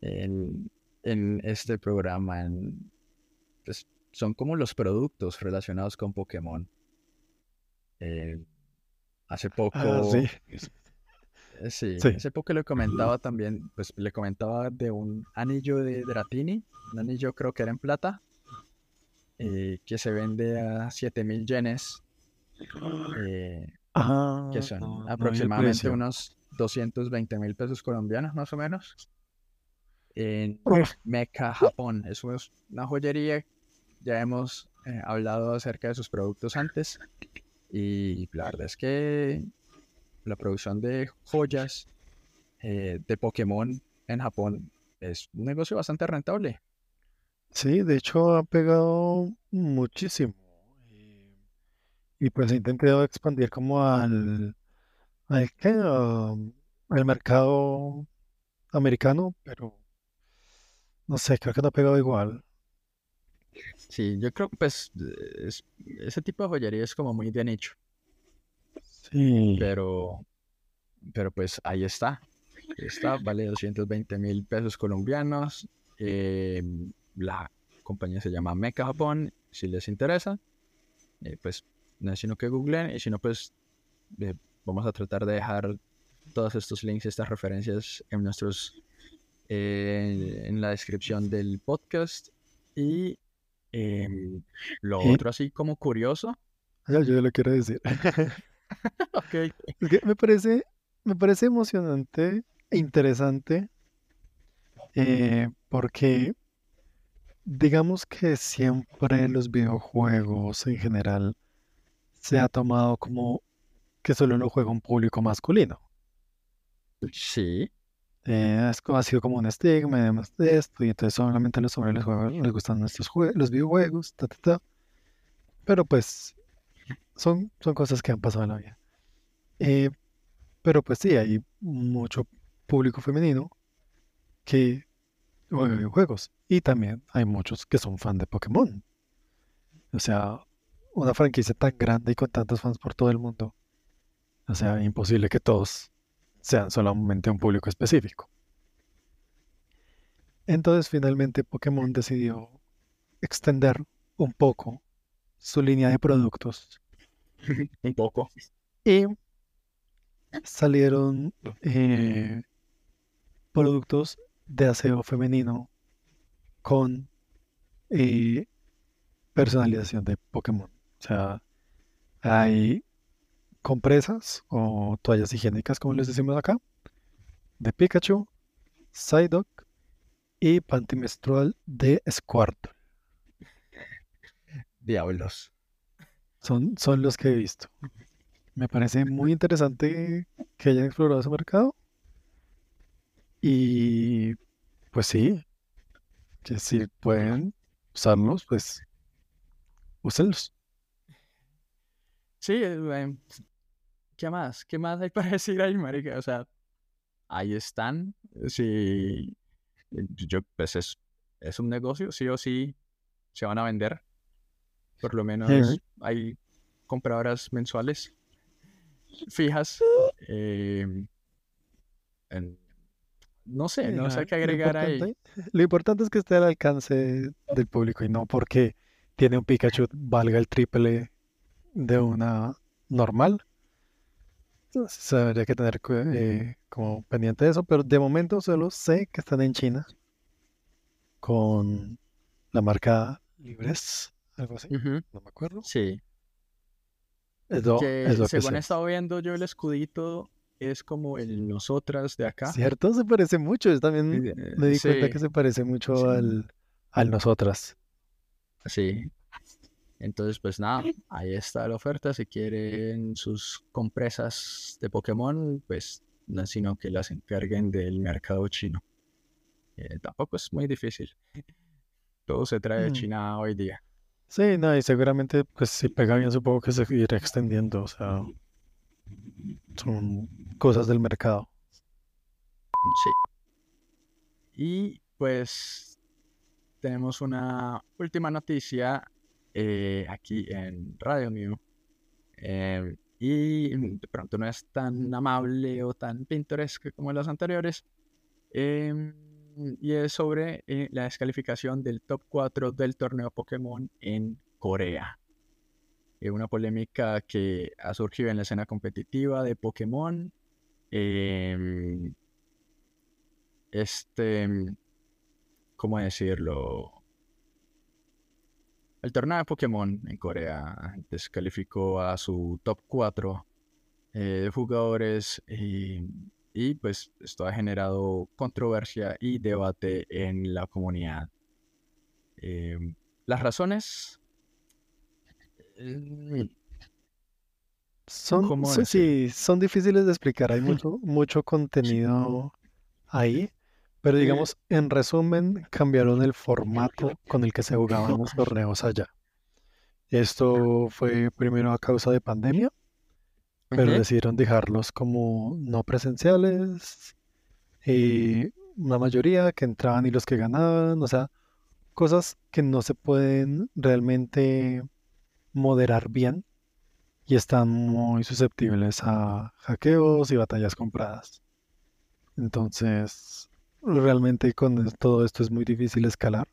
A: en, en este programa, en- pues, son como los productos relacionados con Pokémon. Eh, hace poco...
B: Ah, sí.
A: Eh, Sí,
B: Sí.
A: hace poco le comentaba también, pues le comentaba de un anillo de Dratini, un anillo creo que era en plata, eh, que se vende a 7000 yenes, eh, que son
B: no
A: aproximadamente unos 220 mil pesos colombianos más o menos, en Meca, Japón. Eso es una joyería, ya hemos eh, hablado acerca de sus productos antes, y la verdad es que la producción de joyas eh, de Pokémon en Japón es un negocio bastante rentable.
B: Sí, de hecho ha pegado muchísimo. Y, y pues he intentado expandir como al, al, ¿qué? Um, al mercado americano, pero no sé, creo que no ha pegado igual.
A: Sí, yo creo que pues es- ese tipo de joyería es como muy de nicho,
B: Sí,
A: pero, pero pues ahí está. Ahí está, vale 220 mil pesos colombianos. eh, la compañía se llama Mecha Japón, si les interesa, eh, pues no es sino que googleen y si no pues eh, vamos a tratar de dejar todos estos links, estas referencias en nuestros eh, en la descripción del podcast y em, lo otro así como curioso.
B: yo ya lo quiero decir.
A: Ok.
B: Es que me parece, me parece emocionante e interesante eh, porque digamos que siempre los videojuegos en general se ha tomado como que solo lo juega un público masculino.
A: Sí,
B: Eh, es ha sido como un estigma y demás de esto, y entonces solamente a los hombres les, juegan- les gustan estos los videojuegos, ta, ta, ta. Pero pues son, son cosas que han pasado en la vida. Eh, pero pues sí, hay mucho público femenino que juega videojuegos y también hay muchos que son fan de Pokémon. O sea, una franquicia tan grande y con tantos fans por todo el mundo. O sea, imposible que todos sean solamente un público específico. Entonces finalmente Pokémon decidió extender un poco su línea de productos
A: un poco.
B: y salieron eh, productos de aseo femenino con eh, personalización de Pokémon. O sea, hay compresas o toallas higiénicas, como les decimos acá, de Pikachu, Psyduck y panty menstrual de Squirtle.
A: Diablos.
B: Son, son los que he visto. Me parece muy interesante que hayan explorado ese mercado. Y pues sí, que si pueden usarlos, pues úsenlos.
A: Sí, eh, ¿qué más? ¿Qué más hay para decir ahí, marica? O sea, ahí están. Sí, yo, pues es, es un negocio, sí o sí se van a vender. Por lo menos hay compradoras mensuales fijas. eh, en- no sé, no sé qué
B: lo
A: agregar ahí.
B: Lo importante es que esté al alcance del público y no porque tiene un Pikachu valga el triple de una normal. Entonces, habría que tener eh, como pendiente de eso, pero de momento solo sé que están en China con la marca Libres, algo así, no me acuerdo.
A: Sí,
B: Es lo,
A: que
B: es lo que
A: según he estado viendo yo el escudito es como el nosotras de acá.
B: ¿Cierto? Se parece mucho. Yo también me di cuenta que se parece mucho
A: Sí.
B: al, al Nosotras.
A: Sí. Entonces, pues nada, ahí está la oferta. Si quieren sus compresas de Pokémon, pues no sino que las encarguen del mercado chino. Eh, tampoco es muy difícil. Todo se trae de
B: Mm.
A: China hoy día.
B: Sí, no, y seguramente, pues si pega bien, supongo que se irá extendiendo, o sea, son cosas del mercado.
A: Sí. Y pues tenemos una última noticia eh, aquí en Radio New. eh, y de pronto no es tan amable o tan pintoresca como las anteriores. em, y es sobre eh, la descalificación del top 4 del torneo Pokémon en Corea. Eh, una polémica que ha surgido en la escena competitiva de Pokémon. este, ¿cómo decirlo? El torneo de Pokémon en Corea descalificó a su top 4 eh, de jugadores y, y, pues esto ha generado controversia y debate en la comunidad. Eh, las razones... eh,
B: Son, son difíciles de explicar, hay mucho, mucho contenido ahí, pero digamos, en resumen, cambiaron el formato con el que se jugaban los torneos allá. Esto fue primero a causa de pandemia, pero decidieron dejarlos como no presenciales, y una mayoría que entraban y los que ganaban, o sea, cosas que no se pueden realmente moderar bien y están muy susceptibles a hackeos y batallas compradas. Entonces, realmente con todo esto es muy difícil escalar.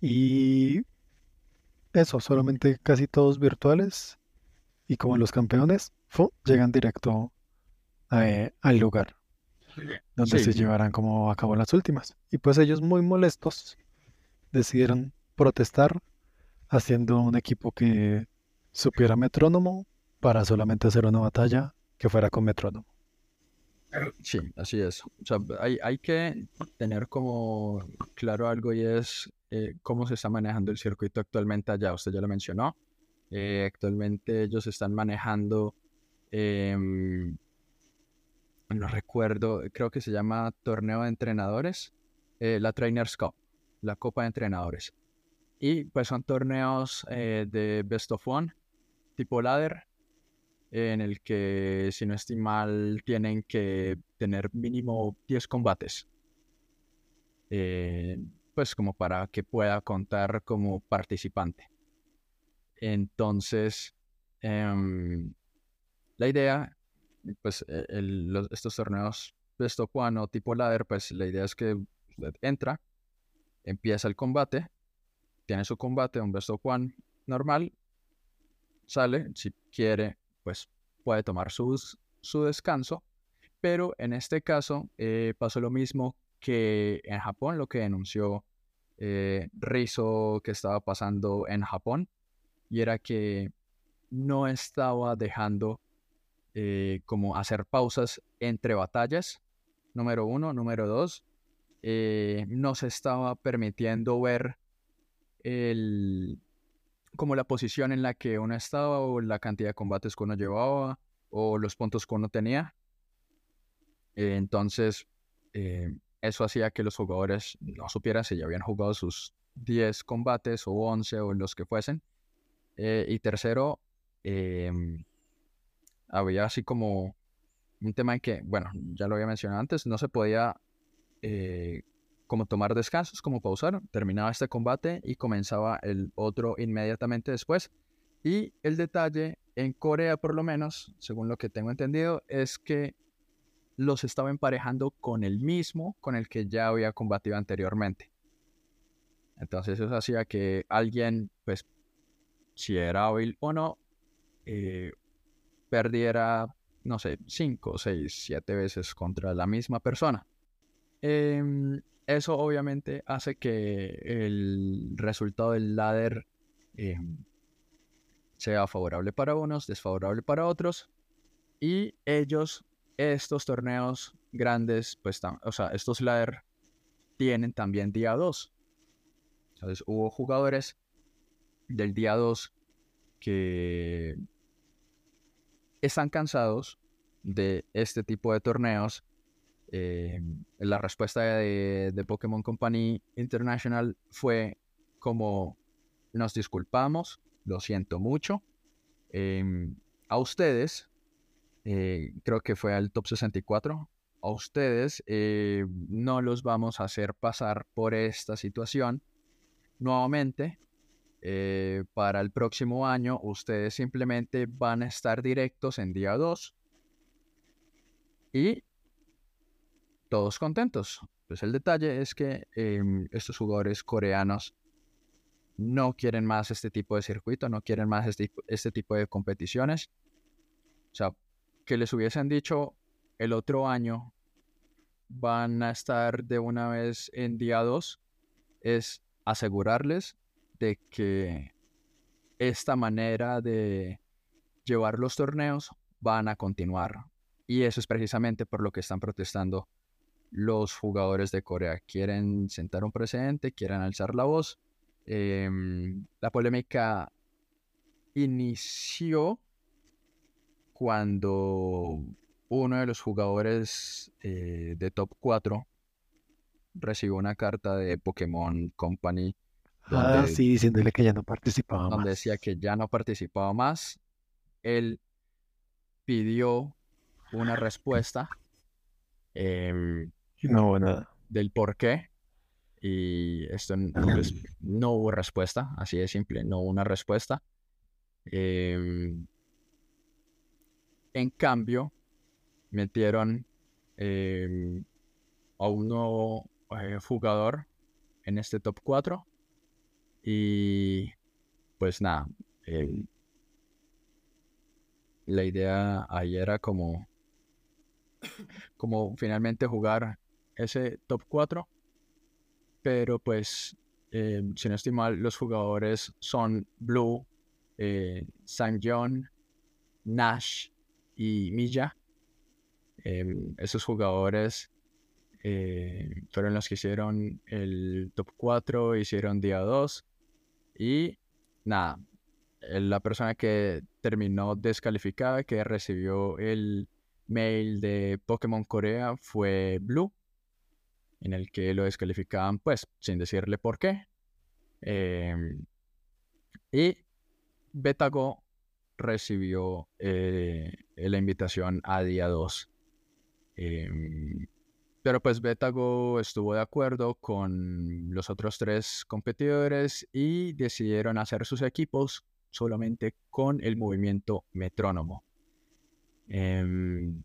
B: Y eso, solamente casi todos virtuales. Y como los campeones, ¡fu! llegan directo a- al lugar donde se llevarán como a cabo las últimas. Y pues ellos muy molestos decidieron protestar haciendo un equipo que supiera metrónomo para solamente hacer una batalla que fuera con metrónomo.
A: Sí, así es. O sea, hay, hay que tener como claro algo y es eh, cómo se está manejando el circuito actualmente allá. Usted ya lo mencionó. Eh, actualmente ellos están manejando, em, no recuerdo, creo que se llama Torneo de Entrenadores, eh, la Trainers Cup, la Copa de Entrenadores. Y pues son torneos eh, de Best of One, tipo ladder, en el que, si no estoy mal, tienen que tener mínimo 10 combates. eh, pues como para que pueda contar como participante. Entonces, em, la idea, pues e- el- los- estos torneos Best of One o tipo ladder, pues la idea es que usted entra, empieza el combate, tiene su combate, un Best of One normal, sale, si quiere, pues puede tomar su descanso, pero en este caso eh, pasó lo mismo que en Japón, lo que denunció eh, Rizzo que estaba pasando en Japón, y era que no estaba dejando eh, como hacer pausas entre batallas, número uno, número dos, eh, no se estaba permitiendo ver el, como la posición en la que uno estaba o la cantidad de combates que uno llevaba o los puntos que uno tenía. Entonces, eh, eso hacía que los jugadores no supieran si ya habían jugado sus 10 combates o 11 o los que fuesen. Eh, y tercero, em, había así como un tema en que, bueno, ya lo había mencionado antes, no se podía eh, como tomar descansos, como pausar, terminaba este combate y comenzaba el otro inmediatamente después. Y el detalle en Corea, por lo menos, según lo que tengo entendido, es que los estaba emparejando con el mismo con el que ya había combatido anteriormente. Entonces eso hacía que alguien, pues, si era hábil o no, eh, perdiera, no sé, 5, 6, 7 veces contra la misma persona. Em, eso obviamente hace que el resultado del ladder em, sea favorable para unos, desfavorable para otros. Y ellos, estos torneos grandes, pues, o sea, estos ladder tienen también día 2. Entonces hubo jugadores del día 2 que están cansados de este tipo de torneos. Eh, la respuesta de, Pokémon Company International fue como nos disculpamos, lo siento mucho. Em, a ustedes, eh, creo que fue al top 64, a ustedes eh, no los vamos a hacer pasar por esta situación nuevamente. Para el próximo año, ustedes simplemente van a estar directos en día 2 y todos contentos. Pues el detalle es que em, estos jugadores coreanos no quieren más este tipo de circuito, no quieren más este, este, tipo de competiciones. O sea, que les hubiesen dicho el otro año van a estar de una vez en día 2 es asegurarles de que esta manera de llevar los torneos van a continuar. Y eso es precisamente por lo que están protestando los jugadores de Corea. Quieren sentar un precedente, quieren alzar la voz Em, la polémica inició cuando uno de los jugadores eh, de top 4 recibió una carta de Pokémon Company.
B: ah, sí, diciéndole que ya no participaba
A: donde
B: más.
A: decía que ya no participaba más. Él pidió una respuesta em,
B: no nada.
A: del por qué y esto pues, no hubo respuesta, así de simple, no hubo una respuesta. Em, en cambio, metieron em, a un nuevo eh, jugador en este top 4 y pues nada, em, la idea ahí era como, como finalmente jugar ese top 4 pero pues, eh, si no estoy mal, los jugadores son Blue, eh, San Nash y Milla. Em, esos jugadores eh, fueron los que hicieron el top 4, hicieron día 2 y nada, la persona que terminó descalificada, que recibió el mail de Pokémon Corea fue Blue en el que lo descalificaban, pues, sin decirle por qué. Em, y Betago recibió eh, la invitación a día 2. Em, pero pues Betago estuvo de acuerdo con los otros tres competidores y decidieron hacer sus equipos solamente con el movimiento metrónomo. Em,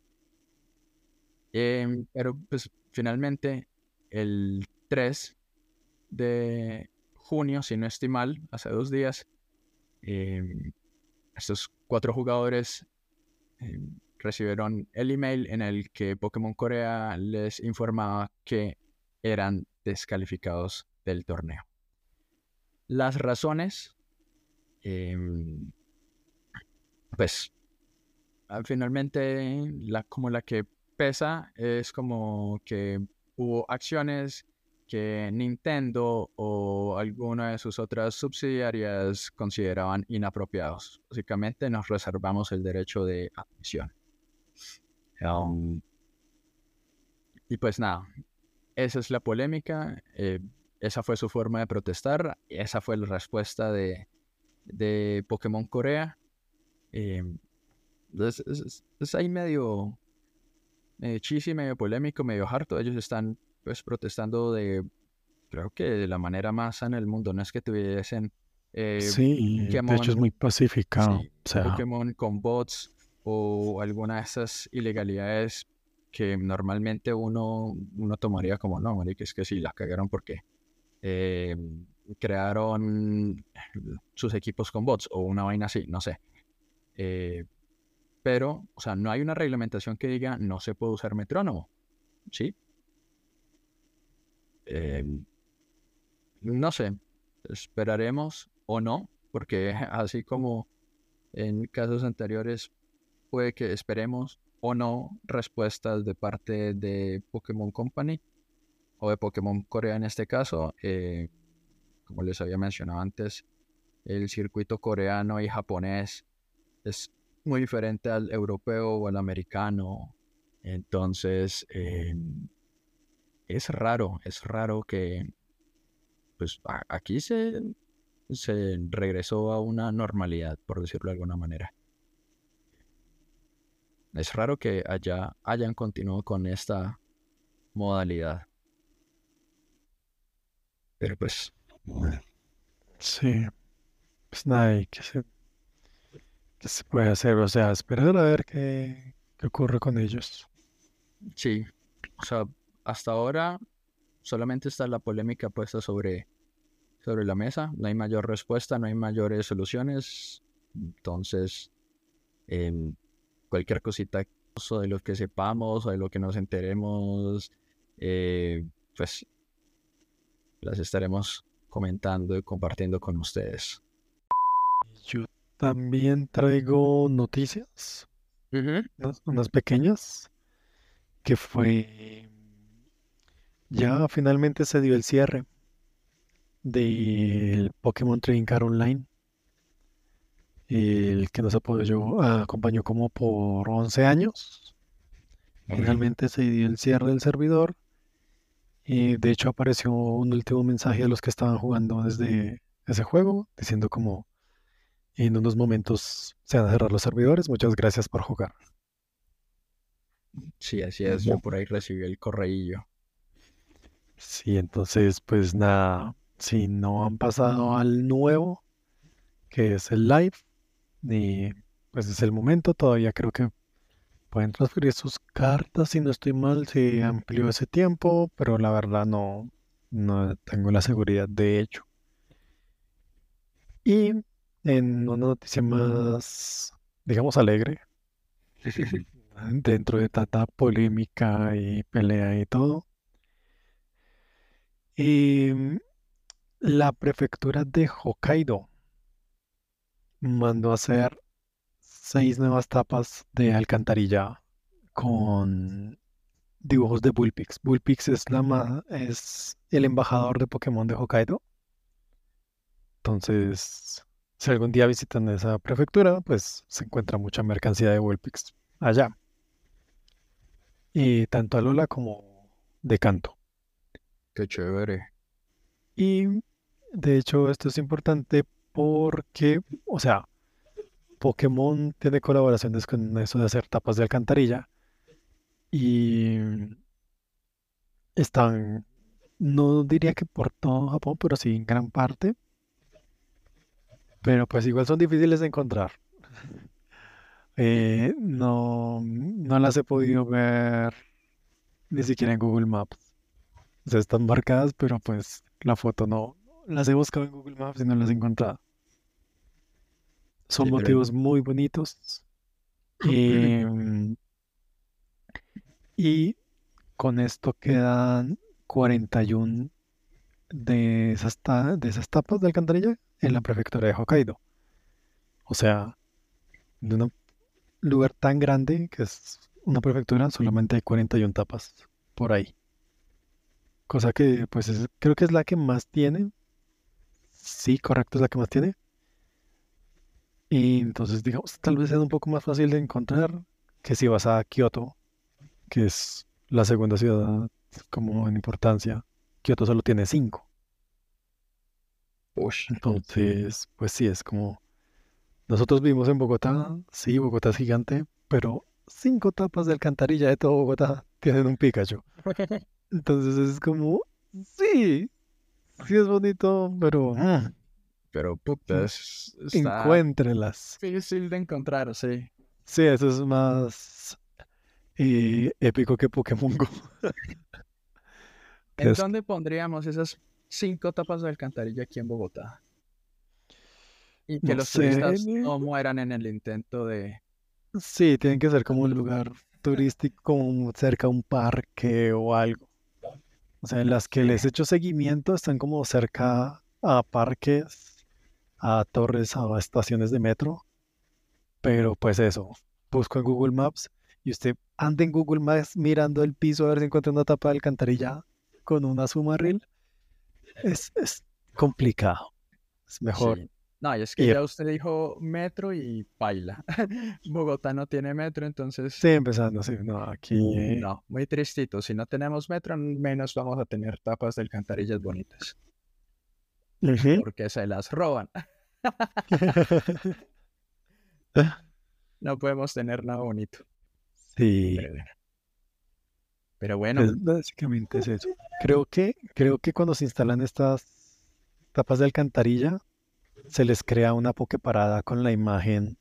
A: pero pues finalmente el 3 de junio, si no estoy mal, hace dos días, em, estos cuatro jugadores em, recibieron el email en el que Pokémon Corea les informaba que eran descalificados del torneo. Las razones, em, pues finalmente la, como la que pesa es como que hubo acciones que Nintendo o alguna de sus otras subsidiarias consideraban inapropiados. Básicamente nos reservamos el derecho de admisión. Um, y pues nada, esa es la polémica, eh, esa fue su forma de protestar, esa fue la respuesta de, de Pokémon Corea. Eh, es, ahí medio, medio cheesy, medio polémico, medio harto. Ellos están pues protestando de, creo que de la manera más sana del mundo. No es que tuviesen...
B: Eh, sí, de hecho es muy pacífica.
A: Pokémon con bots o alguna de esas ilegalidades que normalmente uno, uno tomaría como, no, que es que sí, las cagaron porque eh, crearon sus equipos con bots o una vaina así, no sé. Eh, pero, o sea, no hay una reglamentación que diga no se puede usar metrónomo. ¿Sí? Em, no sé, esperaremos o no, porque así como en casos anteriores puede que esperemos o no respuestas de parte de Pokémon Company o de Pokémon Corea en este caso. Eh, como les había mencionado antes, el circuito coreano y japonés es muy diferente al europeo o al americano. Entonces, em, es raro, es raro que, pues aquí se, se regresó a una normalidad, por decirlo de alguna manera. Es raro que allá hayan continuado con esta modalidad. Pero pues,
B: Sí, pues nada, ¿y ¿qué se, se puede hacer? O sea, esperar a ver qué, qué ocurre con ellos.
A: sí. O sea, hasta ahora solamente está la polémica puesta sobre, sobre la mesa. No hay mayor respuesta, no hay mayores soluciones. Entonces, cualquier cosita de lo que sepamos o de lo que nos enteremos, eh, pues las estaremos comentando y compartiendo con ustedes.
B: También traigo noticias, unas, unas pequeñas, que fue, ya finalmente se dio el cierre del Pokémon Trading Card Online, el que nos apoyó, acompañó como por 11 años. Finalmente se dio el cierre del servidor y de hecho apareció un último mensaje a los que estaban jugando desde ese juego, diciendo como en unos momentos se van a cerrar los servidores, muchas gracias por jugar.
A: Sí, así es. Yo por ahí recibí el correillo.
B: Sí, entonces pues nada, si no han pasado al nuevo, que es el live, y pues es el momento, todavía creo que pueden transferir sus cartas, si no estoy mal, se amplió ese tiempo, pero la verdad no, no tengo la seguridad de ello. Y en una noticia más, digamos, alegre, dentro de tanta polémica y pelea y todo, la prefectura de Hokkaido mandó a hacer seis nuevas tapas de alcantarilla con dibujos de Bullpix. Bullpix es la ma- es el embajador de Pokémon de Hokkaido. Entonces, si algún día visitan esa prefectura, pues se encuentra mucha mercancía de Bullpix allá. Y tanto Alola como de Kanto.
A: Qué chévere.
B: Y de hecho esto es importante porque, o sea, Pokémon tiene colaboraciones con eso de hacer tapas de alcantarilla y están, no diría que por todo Japón, pero sí en gran parte, pero pues igual son difíciles de encontrar. Eh, no, no las he podido ver ni siquiera en Google Maps. O sea, están marcadas, pero pues la foto no. Las he buscado en Google Maps y no las he encontrado. Son
A: Sí, pero-
B: motivos muy bonitos. Em, y con esto quedan 41 de esas, ta- de esas tapas de alcantarilla en la prefectura de Hokkaido. O sea, de un lugar tan grande que es una prefectura, solamente hay 41 tapas por ahí. Cosa que, pues, es- creo que es la que más tiene. Sí, correcto, es la que más tiene. Y entonces, digamos, tal vez sea un poco más fácil de encontrar que si vas a Kioto, que es la segunda ciudad como en importancia. Kioto solo tiene cinco. Entonces, pues sí, es como... Nosotros vivimos en Bogotá, sí, Bogotá es gigante, pero cinco tapas de alcantarilla de todo Bogotá tienen un Pikachu. Entonces es como, sí, sí es bonito, pero mm,
A: Pero puta, es, está
B: encuéntrelas.
A: difícil de encontrar, sí.
B: Sí, eso es más eh, épico que Pokémon Go.
A: ¿En dónde pondríamos esas cinco tapas de alcantarilla aquí en Bogotá? Y que
B: No
A: los
B: sé,
A: turistas no mueran en el intento de...
B: Sí, tienen que ser como un lugar turístico, como cerca a un parque o algo. O sea, las que les he hecho seguimiento están como cerca a parques, a torres, a estaciones de metro. Pero pues eso, busco en Google Maps y usted anda en Google Maps mirando el piso a ver si encuentra una tapa de alcantarilla con una sumarril. Es, es complicado. Es mejor.
A: Sí. No, y es que ya usted dijo metro y baila. Bogotá no tiene metro, entonces
B: Sí, empezando, sí. No, aquí. eh,
A: no, muy tristito. Si no tenemos metro, menos vamos a tener tapas de alcantarillas bonitas, porque se las roban. No podemos tener nada bonito.
B: Sí,
A: Pero. Pero bueno,
B: pues básicamente es eso. Creo que, creo que cuando se instalan estas tapas de alcantarilla, se les crea una Poképarada con la imagen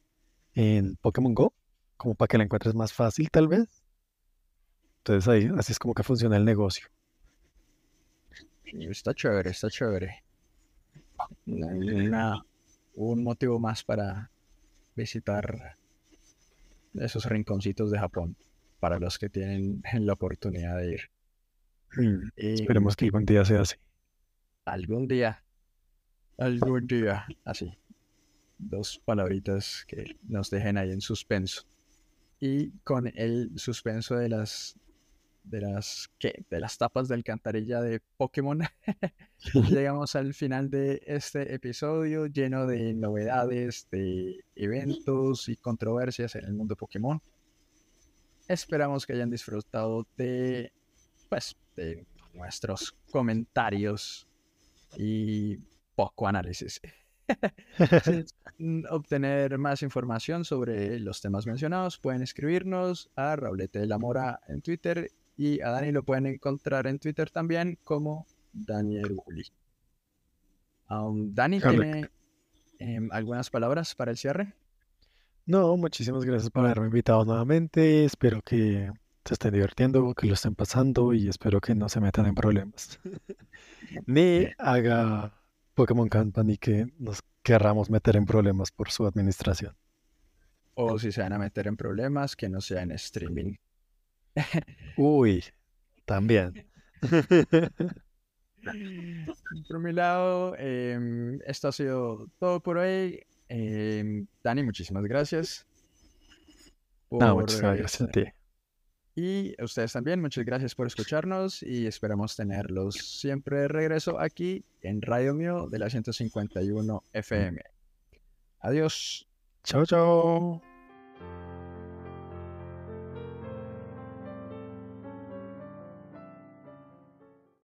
B: en Pokémon Go, como para que la encuentres más fácil, tal vez. Entonces ahí, así es como que funciona el negocio.
A: está chévere, está chévere. Una- un motivo más para visitar esos rinconcitos de Japón, para los que tienen la oportunidad de ir.
B: Mm,
A: Y
B: Esperemos que algún día sea así.
A: algún día, algún día, así. Dos palabritas que nos dejen ahí en suspenso. Y con el suspenso de las de las ¿qué? de las tapas de alcantarilla de Pokémon, llegamos al final de este episodio lleno de novedades, de eventos y controversias en el mundo Pokémon. Esperamos que hayan disfrutado de pues de nuestros comentarios y poco análisis. Obtener más información sobre los temas mencionados, pueden escribirnos a Raulete de la Mora en Twitter y a Dani lo pueden encontrar en Twitter también como Daniel Uli. Um, Dani. ¿tiene em, algunas palabras para el cierre?
B: No, muchísimas gracias por haberme invitado nuevamente. Espero que se estén divirtiendo, que lo estén pasando y espero que no se metan en problemas. Ni haga Pokémon Company que nos querramos meter en problemas por su administración.
A: O si se van a meter en problemas, que no sea en streaming.
B: Uy, también.
A: Por mi lado, em, esto ha sido todo por hoy. Em, Dani, muchísimas gracias.
B: No, muchas gracias a ti.
A: Y a ustedes también, muchas gracias por escucharnos y esperamos tenerlos siempre de regreso aquí en Radio Mío de la 151 FM. Adiós.
B: Chao, chao.